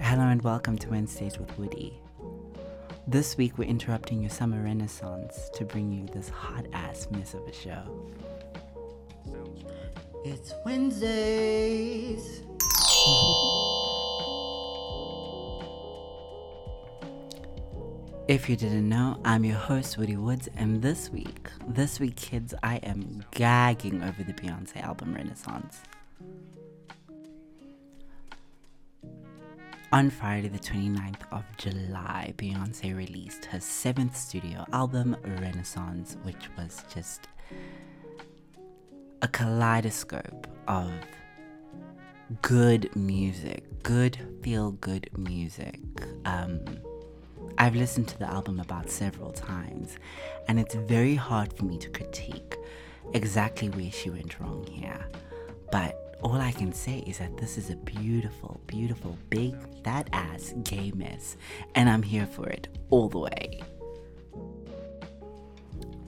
Hello and welcome to Wednesdays with Woody. This week we're interrupting your summer renaissance to bring you this hot ass mess of a show. It's Wednesdays. If you didn't know, I'm your host Woody Woods, and this week, this week, kids, I am gagging over the Beyonce album Renaissance. On Friday, the 29th of July, Beyonce released her seventh studio album, Renaissance, which was just a kaleidoscope of good music, good feel good music. Um, I've listened to the album about several times, and it's very hard for me to critique exactly where she went wrong here. But all I can say is that this is a beautiful, beautiful, big, fat ass gay mess, and I'm here for it all the way.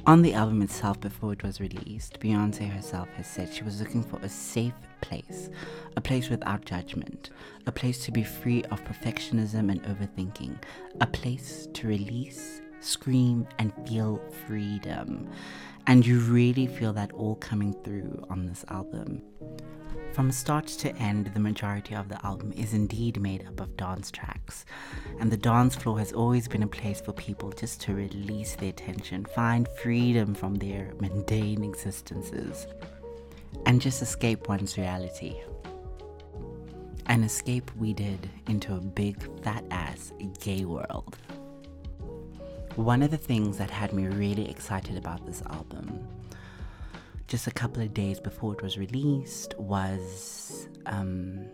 On the album itself, before it was released, Beyonce herself has said she was looking for a safe place, a place without judgment, a place to be free of perfectionism and overthinking, a place to release, scream, and feel freedom. And you really feel that all coming through on this album. From start to end, the majority of the album is indeed made up of dance tracks, and the dance floor has always been a place for people just to release their tension, find freedom from their mundane existences, and just escape one's reality. An escape we did into a big fat ass gay world. One of the things that had me really excited about this album just a couple of days before it was released was um,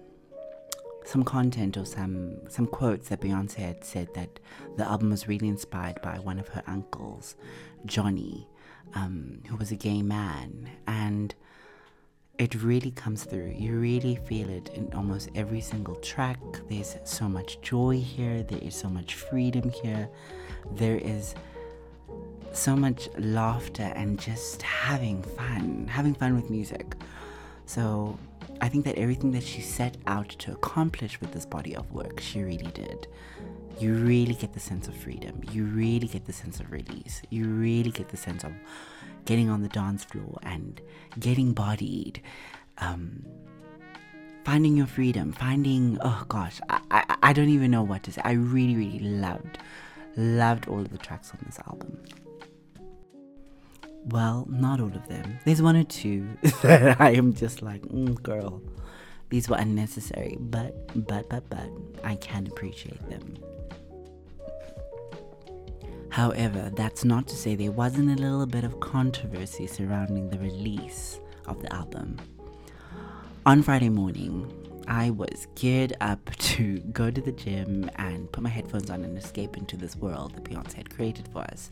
some content or some some quotes that Beyonce had said that the album was really inspired by one of her uncles, Johnny, um, who was a gay man, and it really comes through. You really feel it in almost every single track. There's so much joy here. There is so much freedom here. There is so much laughter and just having fun, having fun with music. So I think that everything that she set out to accomplish with this body of work, she really did. You really get the sense of freedom. You really get the sense of release. You really get the sense of getting on the dance floor and getting bodied. Um, finding your freedom, finding, oh gosh, I, I, I don't even know what to say. I really, really loved, loved all of the tracks on this album. Well, not all of them. There's one or two that I am just like, mm, girl, these were unnecessary, but, but, but, but, I can appreciate them. However, that's not to say there wasn't a little bit of controversy surrounding the release of the album. On Friday morning, I was geared up to go to the gym and put my headphones on and escape into this world that Beyonce had created for us.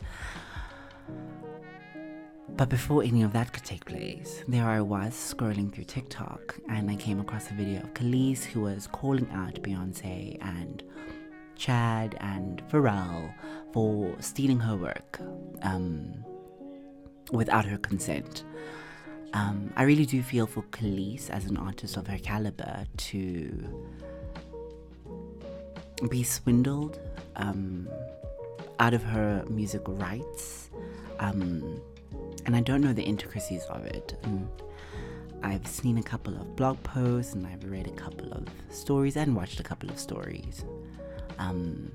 But before any of that could take place, there I was scrolling through TikTok and I came across a video of Kelis who was calling out Beyonce and Chad and Pharrell for stealing her work um, without her consent. Um, I really do feel for Kelis as an artist of her caliber to be swindled um, out of her musical rights. Um, and I don't know the intricacies of it. And I've seen a couple of blog posts and I've read a couple of stories and watched a couple of stories um,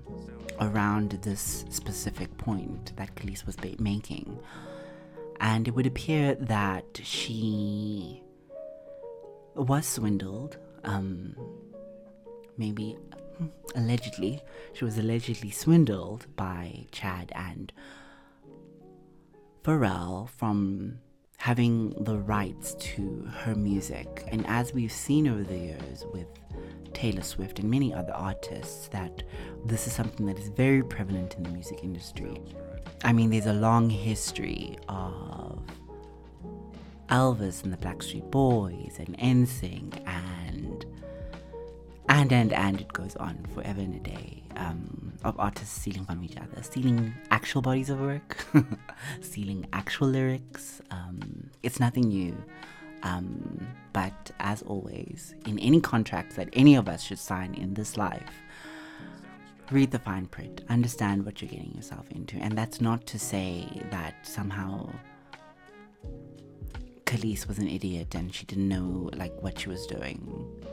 around this specific point that Kelis was making. And it would appear that she was swindled, um, maybe hmm, allegedly, she was allegedly swindled by Chad and Pharrell from having the rights to her music. And as we've seen over the years with Taylor Swift and many other artists, that this is something that is very prevalent in the music industry. I mean, there's a long history of Elvis and the Backstreet Boys and NSYNC and and and and it goes on forever and a day um, of artists stealing from each other, stealing actual bodies of work, stealing actual lyrics. Um, it's nothing new. Um, but as always, in any contracts that any of us should sign in this life, read the fine print, understand what you're getting yourself into. And that's not to say that somehow Kelis was an idiot and she didn't know like what she was doing.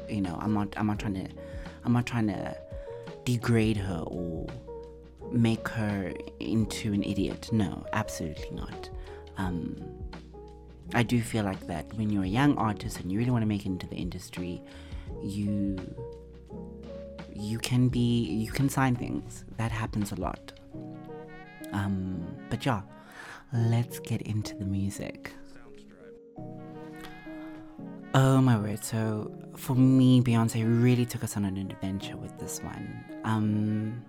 You know, I'm not I'm not trying to I'm not trying to degrade her or make her into an idiot. No, absolutely not. Um, I do feel like that when you're a young artist and you really want to make it into the industry, you you can be you can sign things. That happens a lot. Um, but yeah, let's get into the music. Oh my word! So for me, Beyonce really took us on an adventure with this one. Um,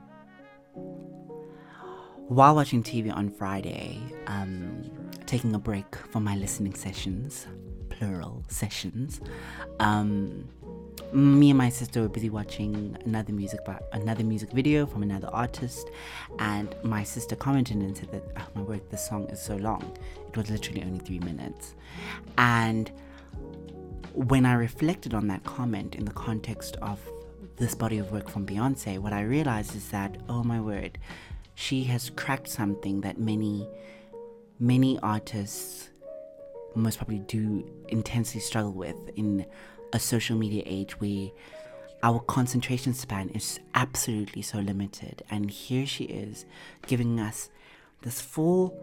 while watching TV on Friday, um, taking a break from my listening sessions, plural sessions, um, me and my sister were busy watching another music another music video from another artist, and my sister commented and said that, "Oh my word, this song is so long. It was literally only three minutes," and when I reflected on that comment in the context of this body of work from Beyonce, what I realized is that, oh my word, she has cracked something that many, many artists most probably do intensely struggle with in a social media age where our concentration span is absolutely so limited. And here she is giving us this full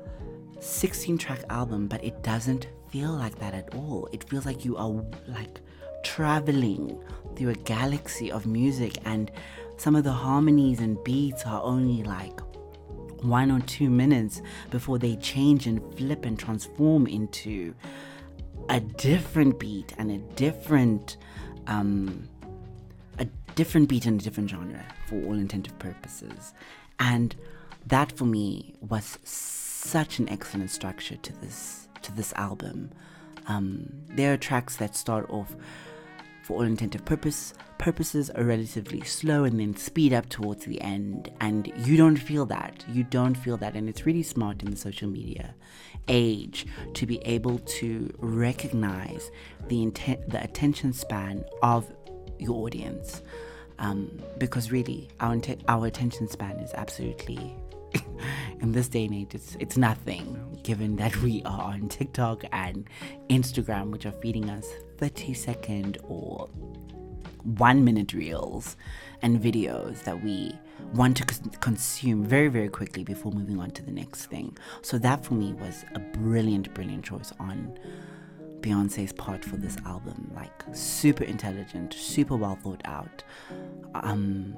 16 track album, but it doesn't feel like that at all. It feels like you are like traveling through a galaxy of music, and some of the harmonies and beats are only like one or two minutes before they change and flip and transform into a different beat and a different um, a different beat and a different genre for all intended purposes and that for me was such an excellent structure to this to this album. Um, there are tracks that start off for all intended purpose purposes are relatively slow and then speed up towards the end and you don't feel that. You don't feel that and it's really smart in the social media age to be able to recognize the intent the attention span of your audience. Um, because really our, int- our attention span is absolutely in this day and age, it's it's nothing given that we are on TikTok and Instagram, which are feeding us 30 second or one minute reels and videos that we want to consume very very quickly before moving on to the next thing. So that for me was a brilliant brilliant choice on beyonce's part for this album. Like super intelligent super well thought out. Um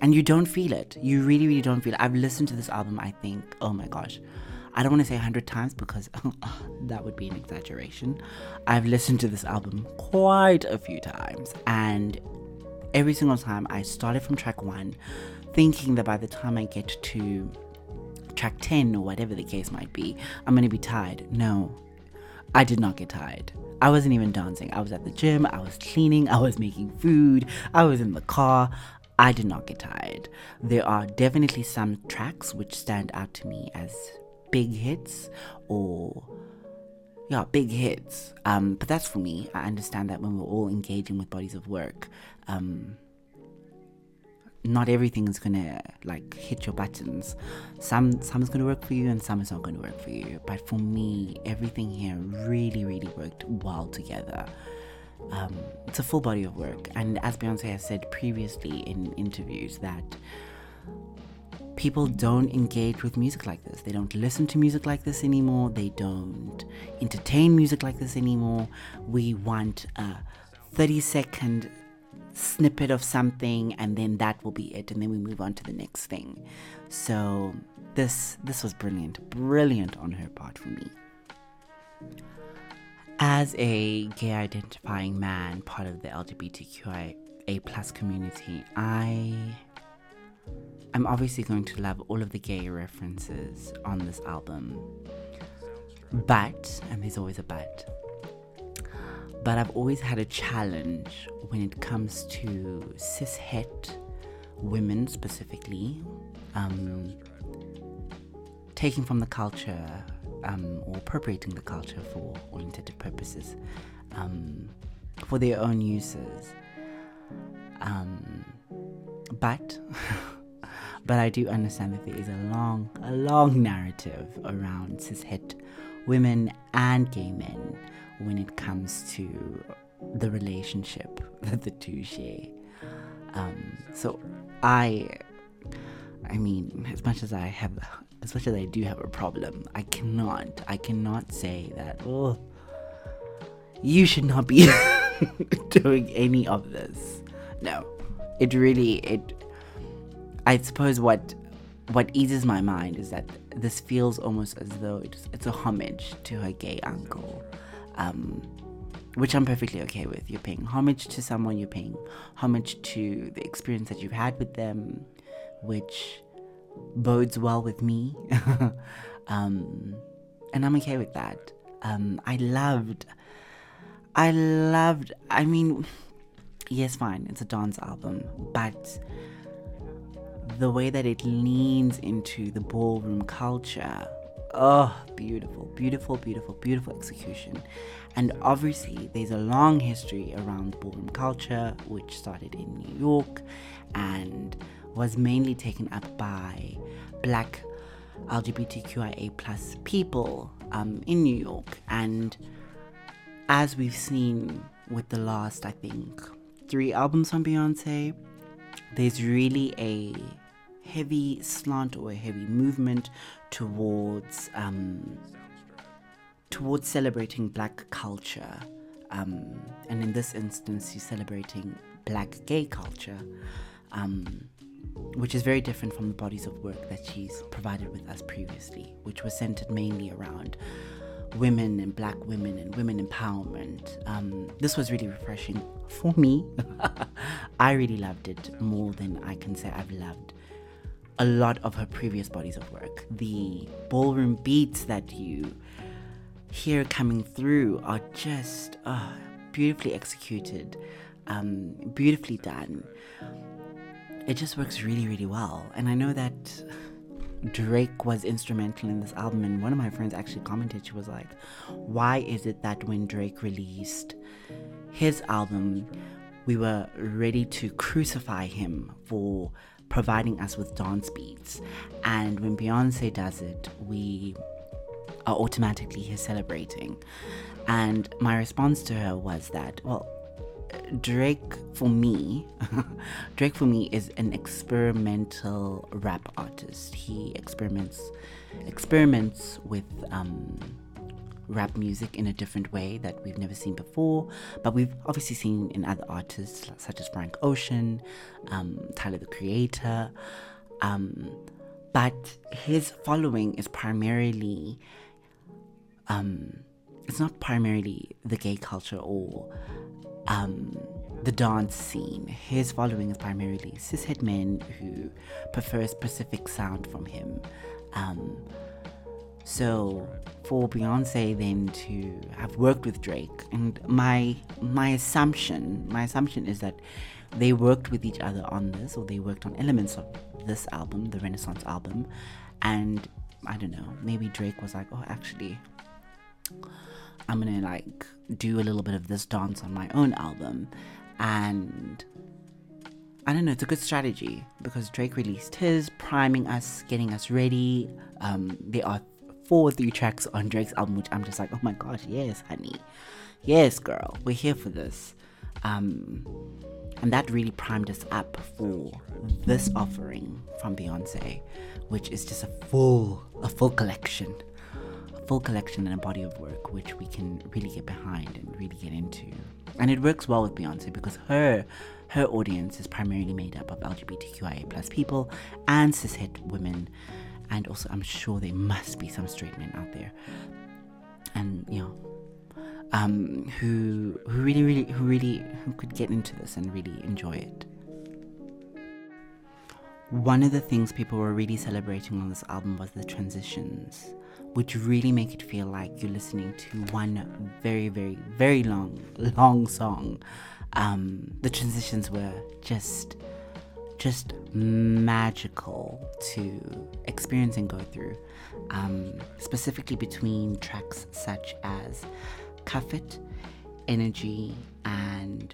and you don't feel it. You really, really don't feel it. I've listened to this album, I think, oh my gosh. I don't want to say 100 times because that would be an exaggeration. I've listened to this album quite a few times, and every single time I started from track one, thinking that by the time I get to track 10 or whatever the case might be, I'm going to be tired. No, I did not get tired. I wasn't even dancing. I was at the gym, I was cleaning, I was making food, I was in the car. I did not get tired. There are definitely some tracks which stand out to me as big hits or yeah, big hits. Um, but that's for me. I understand that when we're all engaging with bodies of work, um, not everything is gonna like hit your buttons. Some some is gonna work for you and some is not gonna work for you. But for me, everything here really, really worked well together um, it's a full body of work. And as Beyonce has said previously in interviews, that people don't engage with music like this. They don't listen to music like this anymore. They don't entertain music like this anymore. We want a 30 second snippet of something and then that will be it and then we move on to the next thing. So this this was brilliant. Brilliant on her part for me. As a gay identifying man, part of the LGBTQIA plus community, I I'm obviously going to love all of the gay references on this album. But, and there's always a but, but I've always had a challenge when it comes to cis het women specifically, um, taking from the culture um, or appropriating the culture for all intended purposes um, for their own uses. Um, but but I do understand that there is a long a long narrative around cishet women and gay men when it comes to the relationship that the two share. Um, so I I mean, as much as I have as much as I do have a problem, I cannot I cannot say that oh you should not be doing any of this. No. It really it I suppose what what eases my mind is that this feels almost as though it's, it's a homage to her gay uncle, um, which I'm perfectly okay with. You're paying homage to someone, you're paying homage to the experience that you've had with them, which bodes well with me. um, and I'm okay with that. Um, I loved, I loved, I mean, yes, fine, it's a dance album, but the way that it leans into the ballroom culture. Oh, beautiful, beautiful, beautiful, beautiful execution. And obviously, there's a long history around ballroom culture, which started in New York and was mainly taken up by black LGBTQIA plus people um, in New York. And as we've seen with the last, I think, three albums from Beyonce, there's really a heavy slant or a heavy movement towards um, towards celebrating black culture. Um, and in this instance, you're celebrating black gay culture, um, which is very different from the bodies of work that she's provided with us previously, which was centered mainly around women and black women and women empowerment. Um, this was really refreshing for me. I really loved it more than I can say I've loved a lot of her previous bodies of work. The ballroom beats that you hear coming through are just uh, beautifully executed, um, beautifully done. It just works really, really well. And I know that Drake was instrumental in this album, and one of my friends actually commented, she was like, Why is it that when Drake released his album, we were ready to crucify him for providing us with dance beats. And when Beyonce does it, we are automatically here celebrating. And my response to her was that, well, Drake for me, Drake for me is an experimental rap artist. He experiments experiments with um, rap music in a different way that we've never seen before, but we've obviously seen in other artists such as Frank Ocean, um, Tyler the Creator. Um, but his following is primarily, um, it's not primarily the gay culture or um, the dance scene. His following is primarily cishet men who prefer a specific sound from him. Um, so for Beyonce then to have worked with Drake, and my my assumption, my assumption is that they worked with each other on this, or they worked on elements of this album, the Renaissance album, and I don't know, maybe Drake was like, oh, actually, I'm gonna like do a little bit of this dance on my own album, and I don't know, it's a good strategy because Drake released his, priming us, getting us ready. Um, there are four three tracks on Drake's album, which I'm just like, oh my gosh, yes, honey, yes, girl, we're here for this. Um, and that really primed us up for this offering from Beyonce, which is just a full, a full collection, full collection and a body of work which we can really get behind and really get into. And it works well with Beyonce because her her audience is primarily made up of LGBTQIA plus people and cishet women and also I'm sure there must be some straight men out there, and you know, um, who who really really who really who could get into this and really enjoy it. One of the things people were really celebrating on this album was the transitions, which really make it feel like you're listening to one very, very, very long, long song. Um, the transitions were just just magical to experience and go through, um, specifically between tracks such as Cuff It, Energy, and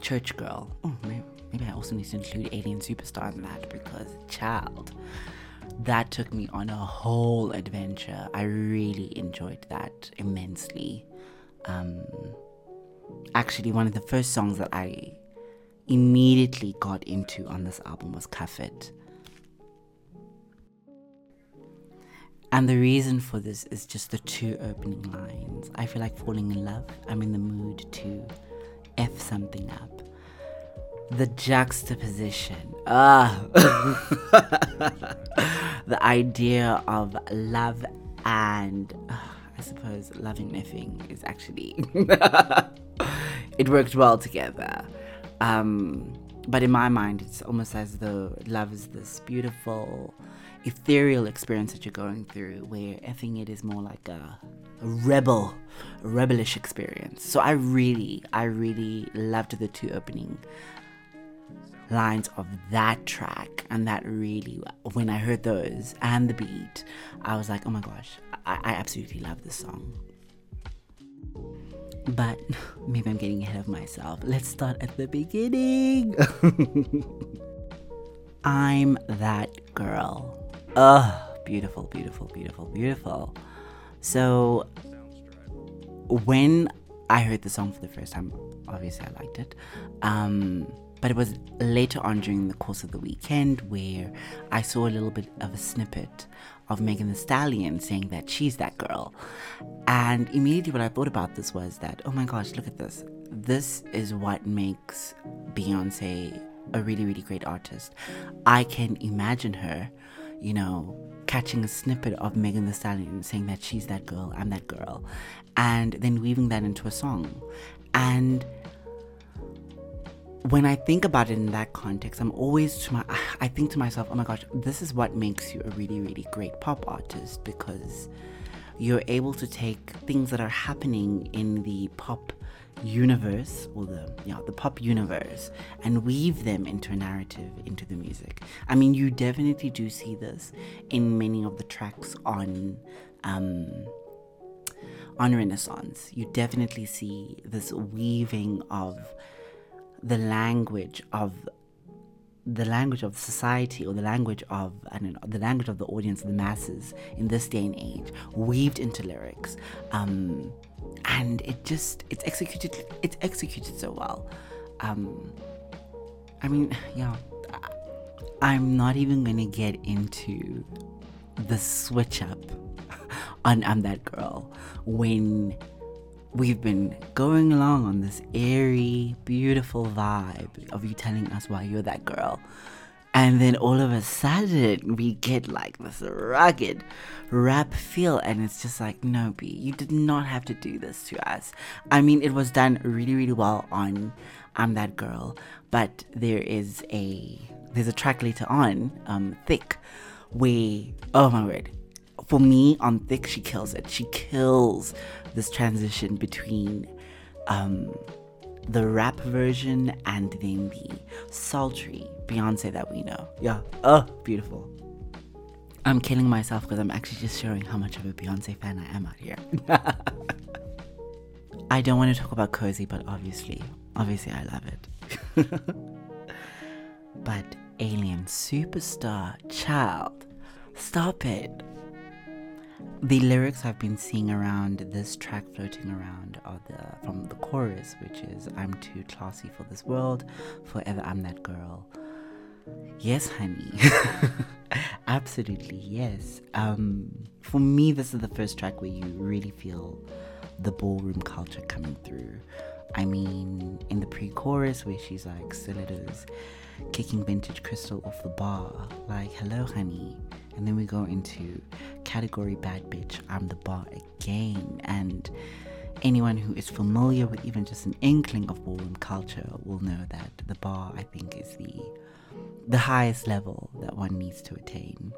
Church Girl. Oh, maybe, maybe I also need to include Alien Superstar in that because, child, that took me on a whole adventure. I really enjoyed that immensely. Um, actually, one of the first songs that I immediately got into on this album was Cuff. And the reason for this is just the two opening lines. I feel like falling in love. I'm in the mood to F something up. The juxtaposition. Ah. the idea of love and uh, I suppose loving effing is actually it worked well together. Um, but in my mind, it's almost as though love is this beautiful, ethereal experience that you're going through, where effing it is more like a, a rebel, a experience. So I really, I really loved the two opening lines of that track, and that really, when I heard those and the beat, I was like, oh my gosh, I, I absolutely love this song. But maybe I'm getting ahead of myself. Let's start at the beginning. I'm that girl. Ugh, beautiful, beautiful, beautiful, beautiful. So, when I heard the song for the first time, obviously I liked it. Um, but it was later on during the course of the weekend where I saw a little bit of a snippet of Megan Thee Stallion saying that she's that girl. And immediately what I thought about this was that, oh my gosh, look at this. This is what makes Beyonce a really, really great artist. I can imagine her, you know, catching a snippet of Megan Thee Stallion saying that she's that girl, I'm that girl, and then weaving that into a song. And when I think about it in that context, I'm always to my I think to myself, oh my gosh, this is what makes you a really, really great pop artist because you're able to take things that are happening in the pop universe or the yeah the pop universe and weave them into a narrative into the music. I mean you definitely do see this in many of the tracks on um on renaissance. You definitely see this weaving of the language of the language of society or the language of I don't know the language of the audience, the masses in this day and age, weaved into lyrics, um, and it just it's executed it's executed so well. Um, I mean, yeah, I'm not even gonna get into the switch up on "I'm That Girl" when we've been going along on this airy, beautiful vibe of you telling us why you're that girl. And then all of a sudden, we get like this rugged rap feel, and it's just like, no, B, you did not have to do this to us. I mean, it was done really, really well on I'm That Girl, but there is a there's a track later on, um, Thick, where oh my word, for me on Thick, she kills it. She kills this transition between um, the rap version and then the sultry Beyonce that we know. Yeah. Oh, beautiful. I'm killing myself because I'm actually just showing how much of a Beyonce fan I am out here. I don't want to talk about cozy, but obviously, obviously, I love it. but Alien Superstar, child, stop it the lyrics I've been seeing around this track floating around are the from the chorus, which is I'm too classy for this world, forever I'm that girl. Yes, honey. Absolutely, yes. Um, for me, this is the first track where you really feel the ballroom culture coming through. I mean, in the pre chorus, where she's like, stilettos, kicking vintage crystal off the bar, like, hello, honey and then we go into category bad bitch, I'm the bar again. And anyone who is familiar with even just an inkling of ballroom culture will know that the bar, I think, is the the highest level that one needs to attain.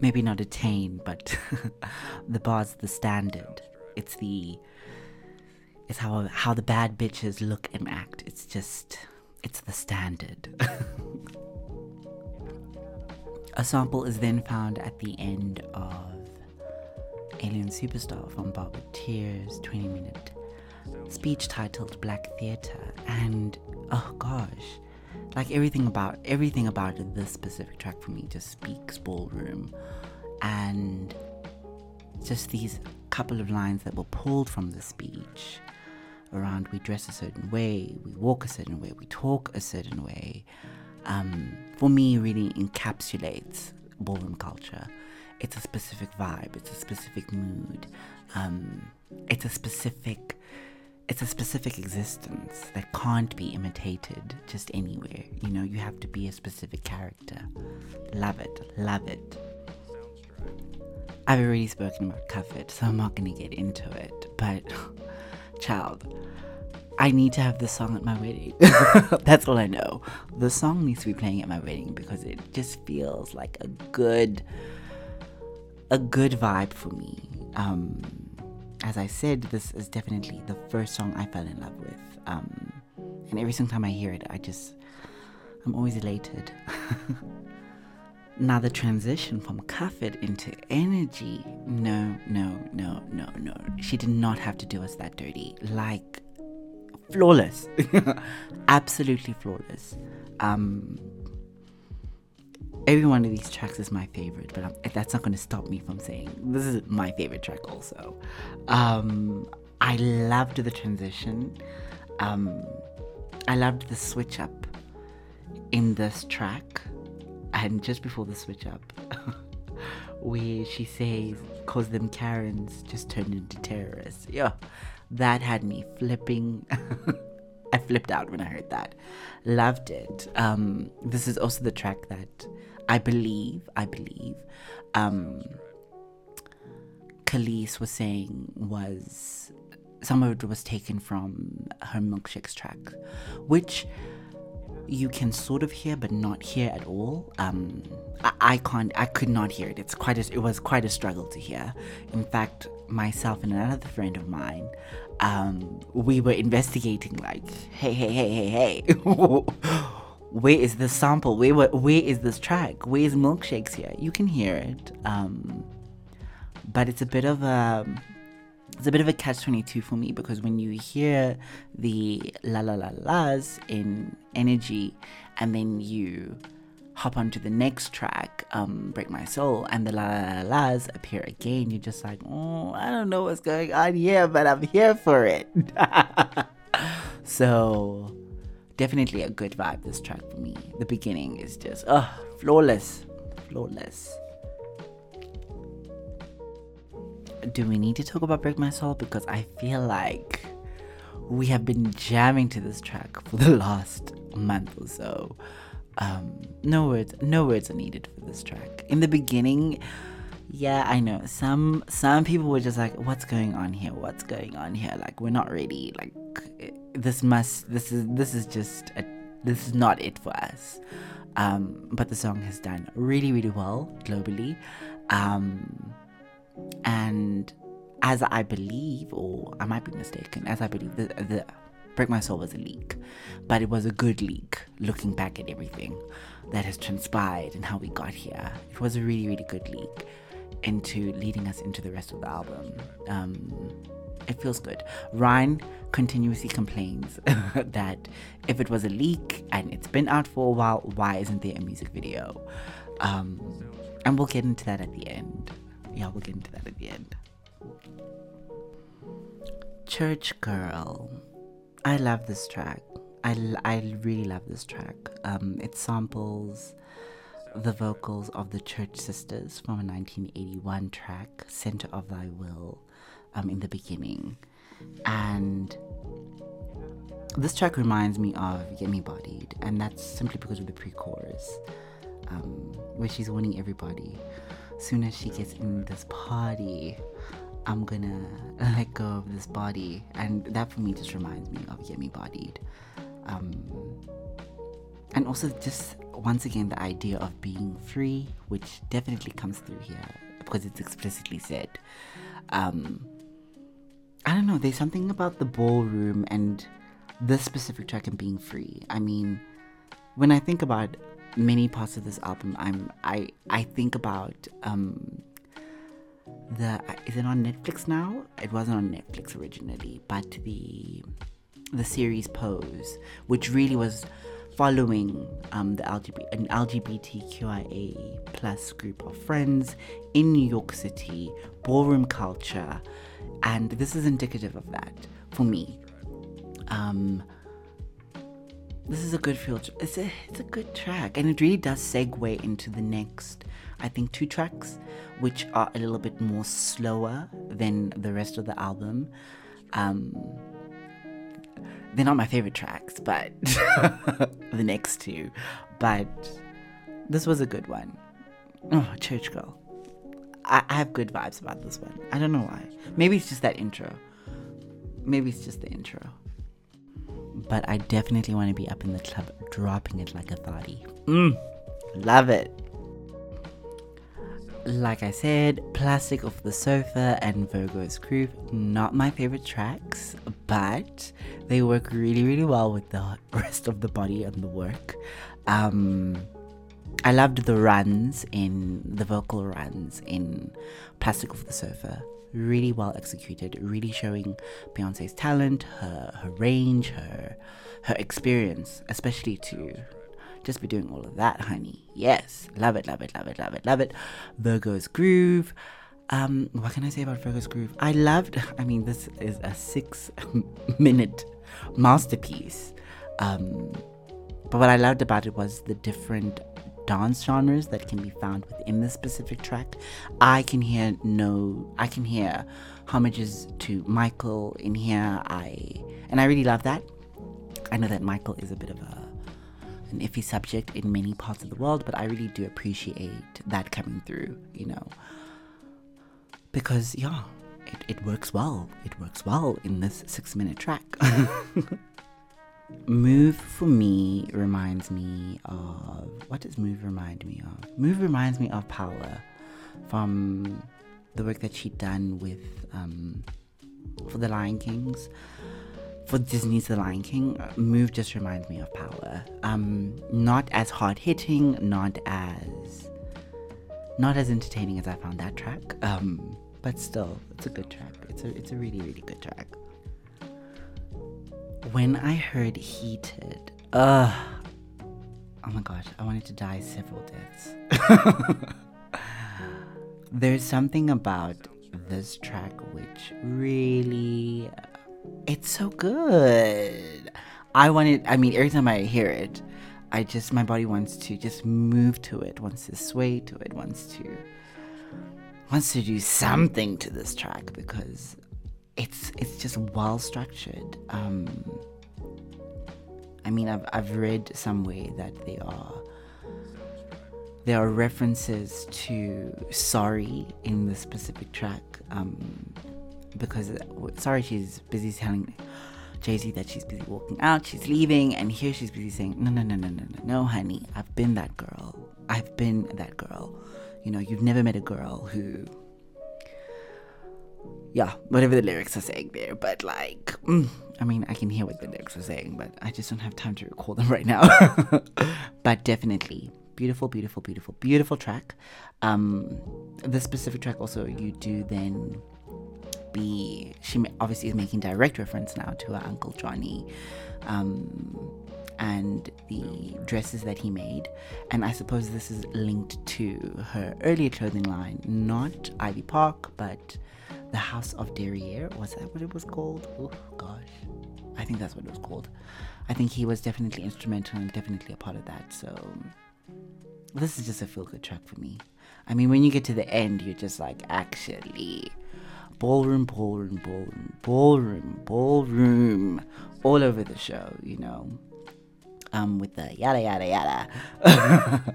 Maybe not attain, but the bar's the standard. It's the it's how how the bad bitches look and act. It's just it's the standard. A sample is then found at the end of Alien Superstar from Barbara Teer's 20 minute speech titled Black Theatre and oh gosh like everything about everything about this specific track for me just speaks ballroom. And just these couple of lines that were pulled from the speech around we dress a certain way we walk a certain way we talk a certain way um, for me really encapsulates ballroom culture it's a specific vibe it's a specific mood um, it's a specific it's a specific existence that can't be imitated just anywhere. You know, you have to be a specific character. Love it, love it. I've already spoken about Cuff so I'm not gonna get into it. But, child, I need to have this song at my wedding. That's all I know. The song needs to be playing at my wedding because it just feels like a good, a good vibe for me. Um, as I said, this is definitely the first song I fell in love with. Um, and every single time I hear it, I just, I'm always elated. now, the transition from It into energy, no, no, no, no, no. She did not have to do us that dirty. Like, flawless. Absolutely flawless. Um, every one of these tracks is my favorite, but I'm, that's not going to stop me from saying this is my favorite track also. Um, I loved the transition. Um, I loved the switch up in this track, and just before the switch up, where she says, "Cause them Karens just turned into terrorists." Yeah, that had me flipping. I flipped out when I heard that. Loved it. Um, this is also the track that I believe, I believe, um, Kelis was saying was some of it was taken from her milkshakes track, which you can sort of hear but not hear at all. Um, I, I, can't, I could not hear it. It's quite a, it was quite a struggle to hear. In fact, myself and another friend of mine, um, we were investigating like, hey, hey, hey, hey, hey. where is this sample? Where, where is this track? Where is milkshakes here? You can hear it, um, but it's a bit of a it's a bit of a catch twenty two for me because when you hear the la la la las in energy, and then you hop onto the next track, um, Break My Soul, and the la la la las appear again, you're just like, oh, I don't know what's going on here, but I'm here for it. so definitely a good vibe this track for me. The beginning is just uh flawless flawless. Do we need to talk about break my soul? Because i feel like we have been jamming to this track for the last month or so um, no words no words are needed for this track. In the beginning yeah i know. Some some people were just like what's going on here? What's going on here? Like we're not ready. Like this must this is this is just a, this is not it for us. Um, but the song has done really really well globally. Um, and as i believe or i might be mistaken as i believe the, the break my soul was a leak but it was a good leak looking back at everything that has transpired and how we got here it was a really really good leak into leading us into the rest of the album um, it feels good. Ryan continuously complains that if it was a leak and it's been out for a while, why isn't there a music video? Um, and we'll get into that at the end. Yeah, we'll get into that at the end. Church Girl. I love this track. I, I really love this track. Um, it samples the vocals of the Clark Sisters from a 1981 track, Center of Thy Will um, in the beginning. And this track reminds me of Get Me Bodied, and that's simply because of the pre chorus, um, where she's warning everybody soon as she gets in this party, I'm gonna let go of this body. And that for me just reminds me of Me Bodied. Um, and also, just once again, the idea of being free, which definitely comes through here because it's explicitly said. Um, I don't know, there's something about the ballroom and this specific track and being free. I mean, when I think about many parts of this album, I'm I I think about um the is it on Netflix now? It wasn't on Netflix originally, but the the series Pose, which really was following um, the LGBT, an LGBTQIA plus group of friends in New York City, ballroom culture, and this is indicative of that for me. Um, this is a good feel. It's a it's a good track, and it really does segue into the next. I think two tracks, which are a little bit more slower than the rest of the album. Um, they're not my favorite tracks, but the next two. But this was a good one. Oh, Church Girl. I, I have good vibes about this one. I don't know why. Maybe it's just that intro. Maybe it's just the intro but I definitely want to be up in the club dropping it like a thotty. Mm, love it. Like I said, Plastic Off the Sofa and Virgo's Groove, not my favorite tracks, but they work really, really well with the rest of the body and the work. Um, I loved the runs in the vocal runs in Plastic Off the Sofa really well executed, really showing Beyonce's talent, her her range, her her experience, especially to just be doing all of that, honey. Yes, love it, love it, love it, love it, love it. Virgo's groove. Um, what can I say about Virgo's groove? I loved. I mean, this is a six-minute masterpiece. Um, but what I loved about it was the different dance genres that can be found within this specific track. I can hear no, I can hear homages to Michael in here. I and I really love that. I know that Michael is a bit of a an iffy subject in many parts of the world, but I really do appreciate that coming through. You know, because yeah, it, it works well. It works well in this six minute track. Move for me reminds me of what does Move remind me of? Move reminds me of Paula from the work that she'd done with um, for the Lion Kings. For Disney's The Lion King, Move just reminds me of Paula. Um, not as hard hitting, not as not as entertaining as I found that track. Um, but still, it's a good track. It's a it's a really really good track when I heard heated, uh, oh my gosh, I wanted to die several deaths. There's something about this track which really, it's so good. I wanted, I mean, every time I hear it, I just, my body wants to just move to it, wants to sway to it, wants to, wants to do something to this track because it's it's just well structured. Um, I mean, I've I've read somewhere that they are there are references to sorry in the specific track um, because sorry she's busy telling Jay-Z that she's busy walking out, she's leaving, and here she's busy saying, No, no, no, no, no, no, no, honey, I've been that girl. I've been that girl. You know, you've never met a girl who yeah, whatever the lyrics are saying there. But like, mm, I mean, I can hear what the lyrics are saying, but I just don't have time to recall them right now. but definitely, beautiful, beautiful, beautiful, beautiful track. Um, the specific track also you do then be she obviously is making direct reference now to her uncle Johnny. Um, and the dresses that he made. And I suppose this is linked to her earlier clothing line, not Ivy Park, but the House of Deréon. Was that what it was called? Oh gosh, I think that's what it was called. I think he was definitely instrumental and definitely a part of that. So this is just a feel good track for me. I mean, when you get to the end, you're just like, actually, ballroom, ballroom, ballroom, ballroom, ballroom, all over the show, you know, um, with the yada yada yada.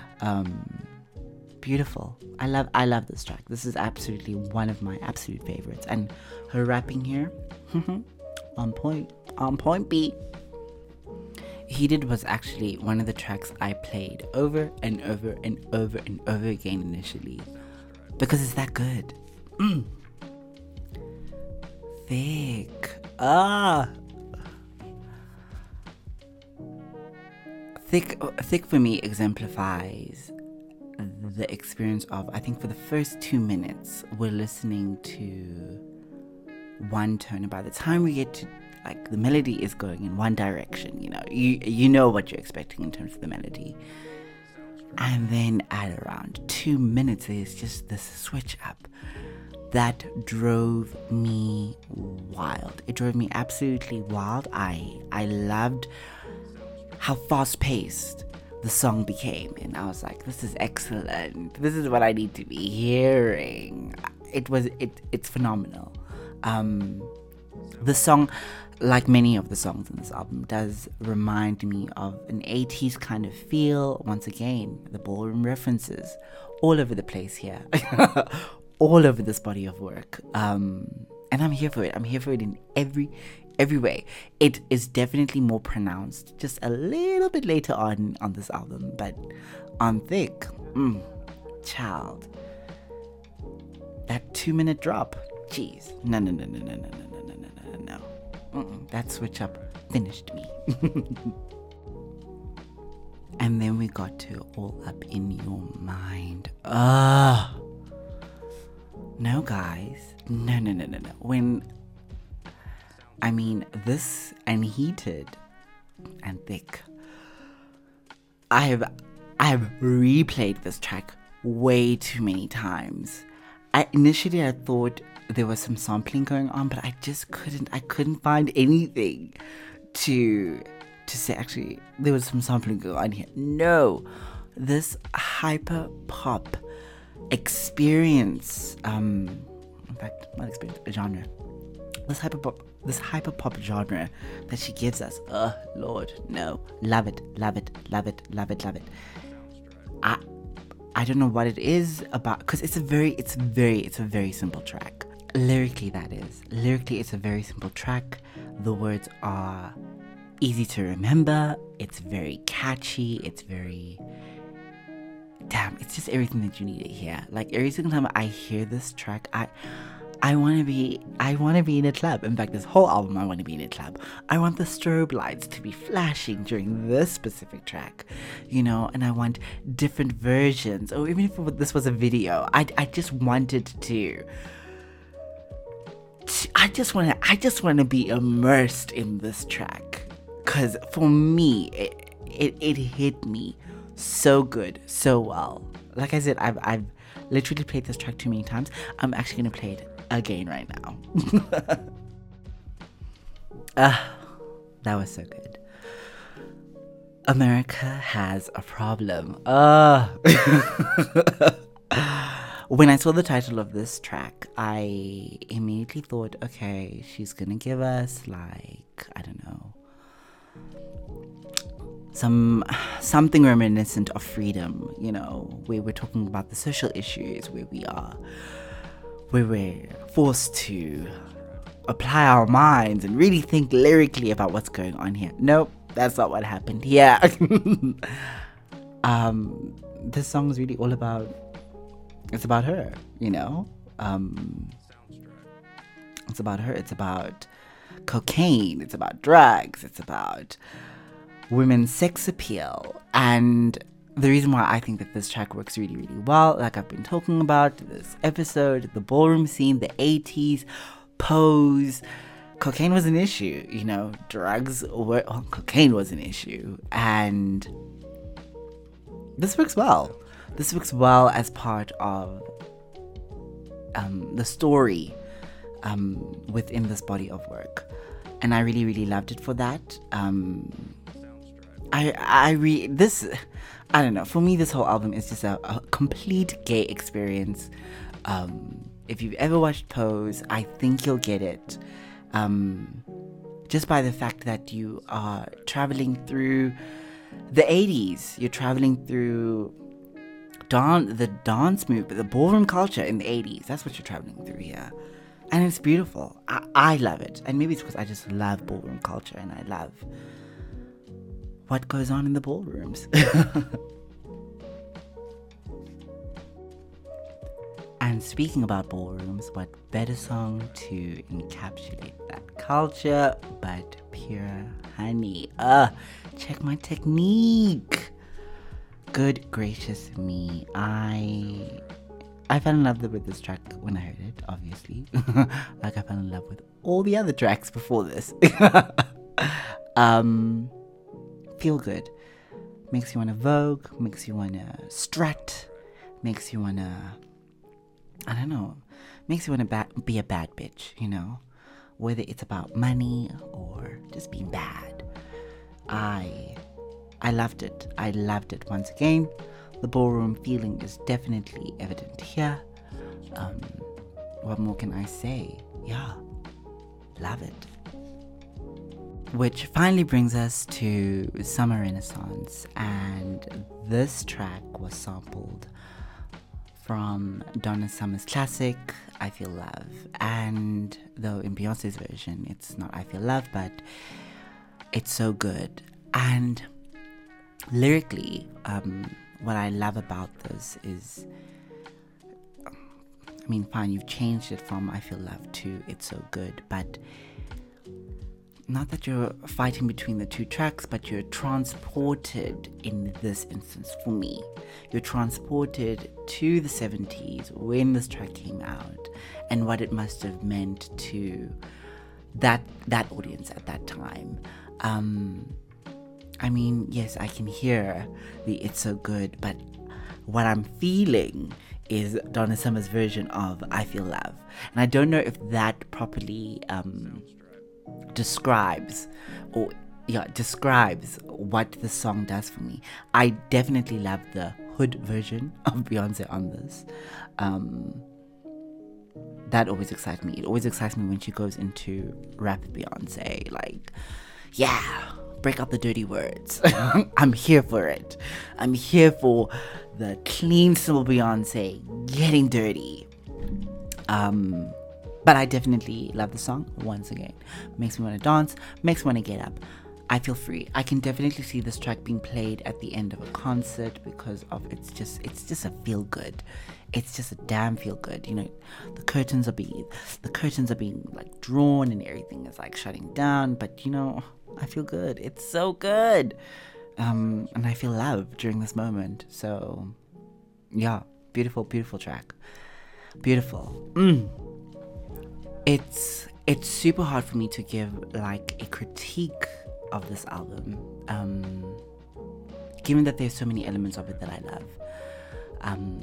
um, beautiful. I love I love this track. This is absolutely one of my absolute favorites. And her rapping here, on point, on point beat. Heated was actually one of the tracks I played over and over and over and over again initially because it's that good. Mm. Thick. Ah. Thick, thick for me exemplifies the experience of. I think for the first two minutes, we're listening to one tone, and by the time we get to like the melody is going in one direction, you know, you you know what you're expecting in terms of the melody. And then at around two minutes, there's just this switch up that drove me wild. It drove me absolutely wild. I I loved how fast paced the song became, and I was like, "This is excellent. This is what I need to be hearing." It was it it's phenomenal. Um, the song, like many of the songs in this album, does remind me of an 80s kind of feel. Once again, the ballroom references all over the place here, all over this body of work. Um, and I'm here for it. I'm here for it in every every way. It is definitely more pronounced just a little bit later on on this album, but on Thique, mm, child. That two minute drop, jeez, no, no, no, no, no, no, no, no, no, no, no. Mm-mm, that switch up finished me. and then we got to all up in your mind. Ah. No, guys. No, no, no, no, no. When I mean, this and heated and Thique. I have I have replayed this track way too many times. I initially I thought there was some sampling going on, but I just couldn't I couldn't find anything to to say actually there was some sampling going on here. No. This hyper pop experience um in fact not experience a genre this hyper pop this hyper pop genre that she gives us. Oh Lord, no. Love it, love it, love it, love it, love it. I I don't know what it is about because it's a very it's very it's a very simple track. Lyrically that is. Lyrically it's a very simple track. The words are easy to remember, it's very catchy, it's very damn, it's just everything that you need to hear. Like every single time I hear this track, I I want to be I want to be in a club. In fact, this whole album I want to be in a club. I want the strobe lights to be flashing during this specific track, you know, and I want different versions. Or even if this was a video, I I just wanted to I just want to I just want to be immersed in this track cuz for me it, it it hit me so good, so well. Like I said, I've I've literally played this track too many times. I'm actually going to play it again right now. Ah, that was so good. America has a problem. Uh. when I saw the title of this track, I immediately thought, okay, she's gonna give us like, I don't know, some something reminiscent of freedom, you know, where we're talking about the social issues where we are where we're forced to apply our minds and really think lyrically about what's going on here. Nope, that's not what happened here. um, this song is really all about it's about her, you know? Um, it's about her. It's about cocaine. It's about drugs. It's about women's sex appeal. And the reason why I think that this track works really, really well, like I've been talking about this episode, the ballroom scene, the 80s, pose, cocaine was an issue, you know, drugs were, well, cocaine was an issue. And this works well. This works well as part of um, the story um, within this body of work. And I really, really loved it for that. Um, I, I re this I don't know. For me, this whole album is just a, a complete gay experience. Um, if you've ever watched Pose, I think you'll get it. Um, just by the fact that you are traveling through the 80s, you're traveling through dan- the dance movement, the ballroom culture in the 80s. That's what you're traveling through here. And it's beautiful. I, I love it. And maybe it's because I just love ballroom culture and I love what goes on in the ballrooms. and speaking about ballrooms, what better song to encapsulate that culture but pure honey. Uh, check my technique. Good gracious me. I I fell in love with this track when I heard it, obviously. like I fell in love with all the other tracks before this. um, feel good. Makes you want to vogue, makes you want to strut, makes you want to, I don't know, makes you want to ba- be a bad bitch, you know? Whether it's about money or just being bad. I I loved it. I loved it once again. The ballroom feeling is definitely evident here. Um, what more can I say? Yeah, love it. Which finally brings us to Summer Renaissance, and this track was sampled from Donna Summer's classic, I Feel Love. And though in Beyonce's version it's not I Feel Love, but it's so good. And lyrically, um, what I love about this is, I mean, fine, you've changed it from I Feel Love to It's So Good, but not that you're fighting between the two tracks, but you're transported in this instance for me. You're transported to the 70s when this track came out and what it must have meant to that that audience at that time. Um, I mean, yes, I can hear the It's So Good, but what I'm feeling is Donna Summer's version of I Feel Love. And I don't know if that properly um, describes or yeah, describes what the song does for me. I definitely love the hood version of Beyonce on this. Um, that always excites me. It always excites me when she goes into rap Beyonce. Like, yeah, break out the dirty words. I'm here for it. I'm here for the clean, simple Beyonce getting dirty. Um, but I definitely love the song once again. Makes me want to dance, makes me want to get up. I feel free. I can definitely see this track being played at the end of a concert because of it's just it's just a feel good. It's just a damn feel good. You know, the curtains are being the curtains are being like drawn and everything is like shutting down, but you know, I feel good. It's so good. Um, and I feel love during this moment. So, yeah, beautiful, beautiful track. Beautiful. Mm. It's it's super hard for me to give like a critique of this album. Um, given that there's so many elements of it that I love. Um,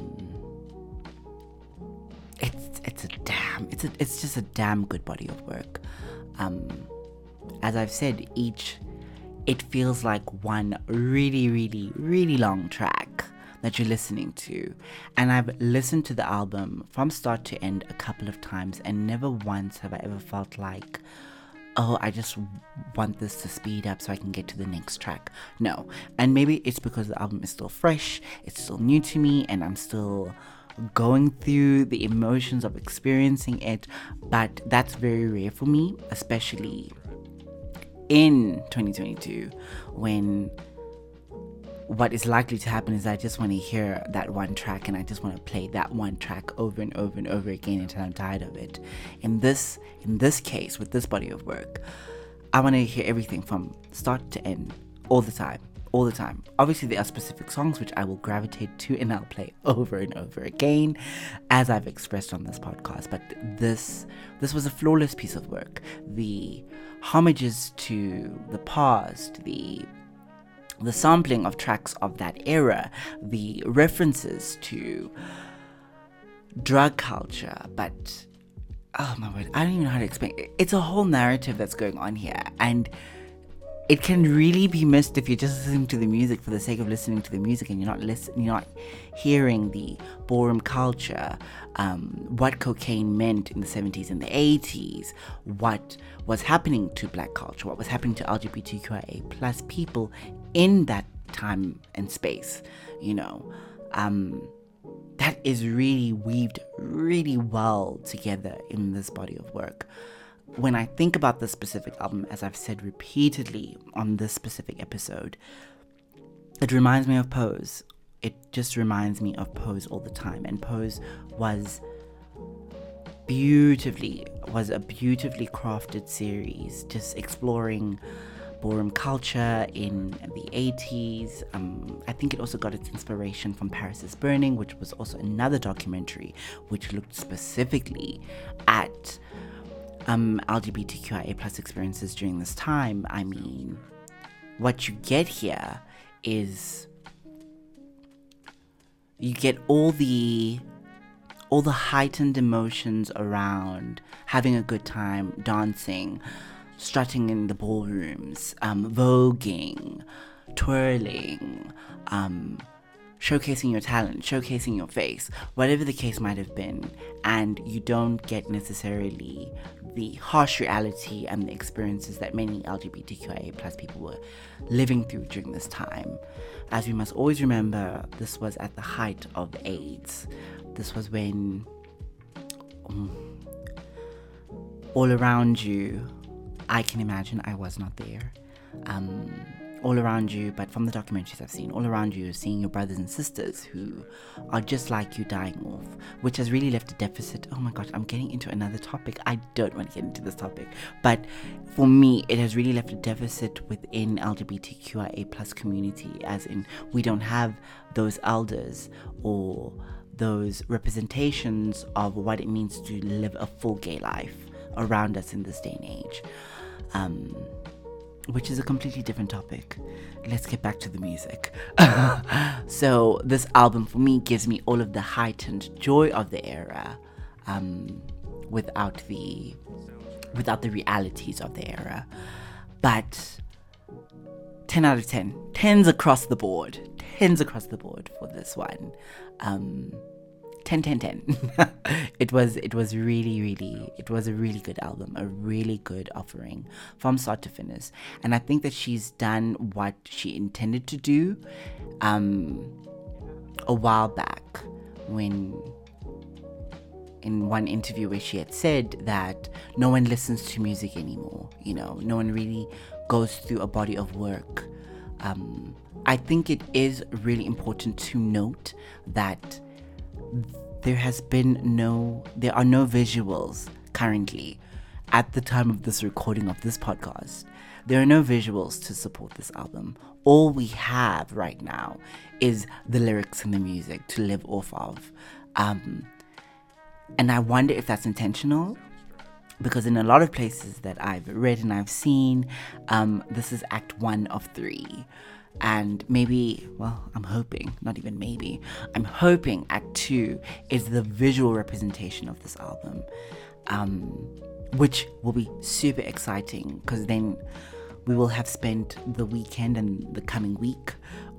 it's it's a damn it's a, it's just a damn good body of work. Um, as I've said, each it feels like one really, really, really long track that you're listening to. And I've listened to the album from start to end a couple of times, and never once have I ever felt like, oh, I just want this to speed up so I can get to the next track. No. And maybe it's because the album is still fresh, it's still new to me, and I'm still going through the emotions of experiencing it. But that's very rare for me, especially in 2022 when what is likely to happen is I just want to hear that one track and I just want to play that one track over and over and over again until I'm tired of it. In this in this case with this body of work, I want to hear everything from start to end all the time. All the time. Obviously, there are specific songs which I will gravitate to and I'll play over and over again, as I've expressed on this podcast. But this this was a flawless piece of work. The homages to the past, the the sampling of tracks of that era, the references to drug culture, but oh my word, I don't even know how to explain. It. It's a whole narrative that's going on here, and it can really be missed if you're just listening to the music for the sake of listening to the music and you're not listening, you're not hearing the ballroom culture, um, what cocaine meant in the 70s and the 80s, what was happening to black culture, what was happening to LGBTQIA plus people in that time and space, you know. Um, that is really weaved really well together in this body of work when I think about this specific album, as I've said repeatedly on this specific episode, it reminds me of Pose. It just reminds me of Pose all the time. And Pose was beautifully was a beautifully crafted series, just exploring ballroom culture in the 80s. Um, I think it also got its inspiration from Paris is Burning, which was also another documentary which looked specifically at um, LGBTQIA plus experiences during this time. I mean, what you get here is you get all the all the heightened emotions around having a good time, dancing, strutting in the ballrooms, um, voguing, twirling, um, showcasing your talent, showcasing your face, whatever the case might have been, and you don't get necessarily the harsh reality and the experiences that many LGBTQIA plus people were living through during this time. As we must always remember, this was at the height of AIDS. This was when um, all around you I can imagine I was not there. Um, all around you, but from the documentaries I've seen, all around you, seeing your brothers and sisters who are just like you dying off, which has really left a deficit. Oh my gosh, I'm getting into another topic. I don't want to get into this topic, but for me, it has really left a deficit within LGBTQIA plus community, as in we don't have those elders or those representations of what it means to live a full gay life around us in this day and age um, which is a completely different topic. Let's get back to the music. so, this album for me gives me all of the heightened joy of the era um, without the without the realities of the era. But 10 out of 10. 10s across the board. 10s across the board for this one. Um, 10 10 10 it was it was really really it was a really good album a really good offering from start to finish. And i think that she's done what she intended to do um a while back when in one interview where she had said that no one listens to music anymore you know no one really goes through a body of work. Um, i think it is really important to note that there has been no, there are no visuals currently at the time of this recording of this podcast. There are no visuals to support this album. All we have right now is the lyrics and the music to live off of. Um, and I wonder if that's intentional because in a lot of places that I've read and I've seen, um, this is act one of three and maybe well i'm hoping not even maybe i'm hoping act two is the visual representation of this album um, which will be super exciting because then we will have spent the weekend and the coming week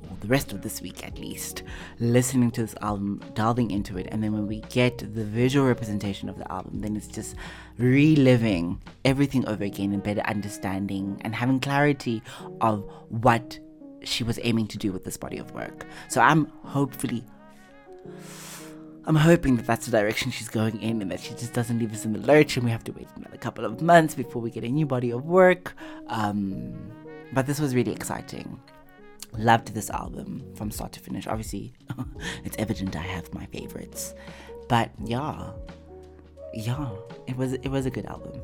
or the rest of this week at least listening to this album delving into it. And then when we get the visual representation of the album then it's just reliving everything over again and better understanding and having clarity of what she was aiming to do with this body of work. So I'm hopefully, I'm hoping that that's the direction she's going in and that she just doesn't leave us in the lurch and we have to wait another couple of months before we get a new body of work. Um, but this was really exciting. Loved this album from start to finish. Obviously, it's evident I have my favorites, but yeah, yeah, it was it was a good album.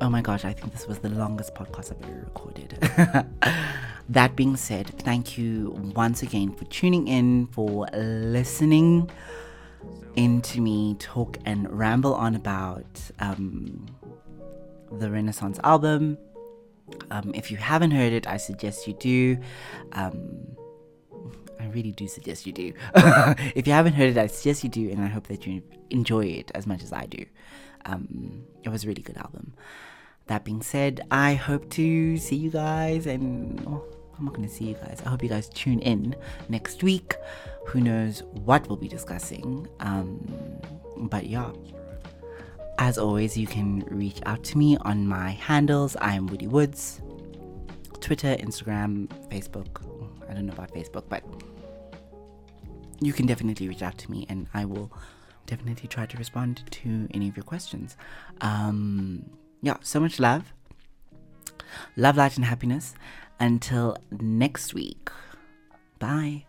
Oh my gosh, I think this was the longest podcast I've ever recorded. that being said, thank you once again for tuning in, for listening into me talk and ramble on about um, the Renaissance album. Um, if you haven't heard it, I suggest you do. Um, I really do suggest you do. if you haven't heard it, I suggest you do, and I hope that you enjoy it as much as I do. Um, it was a really good album that being said, I hope to see you guys and oh, I'm not going to see you guys. I hope you guys tune in next week. Who knows what we'll be discussing. Um, but yeah. As always, you can reach out to me on my handles. I'm Woody Woods. Twitter, Instagram, Facebook. I don't know about Facebook, but you can definitely reach out to me and I will definitely try to respond to any of your questions. Um, yeah, so much love. Love, light, and happiness. Until next week. Bye.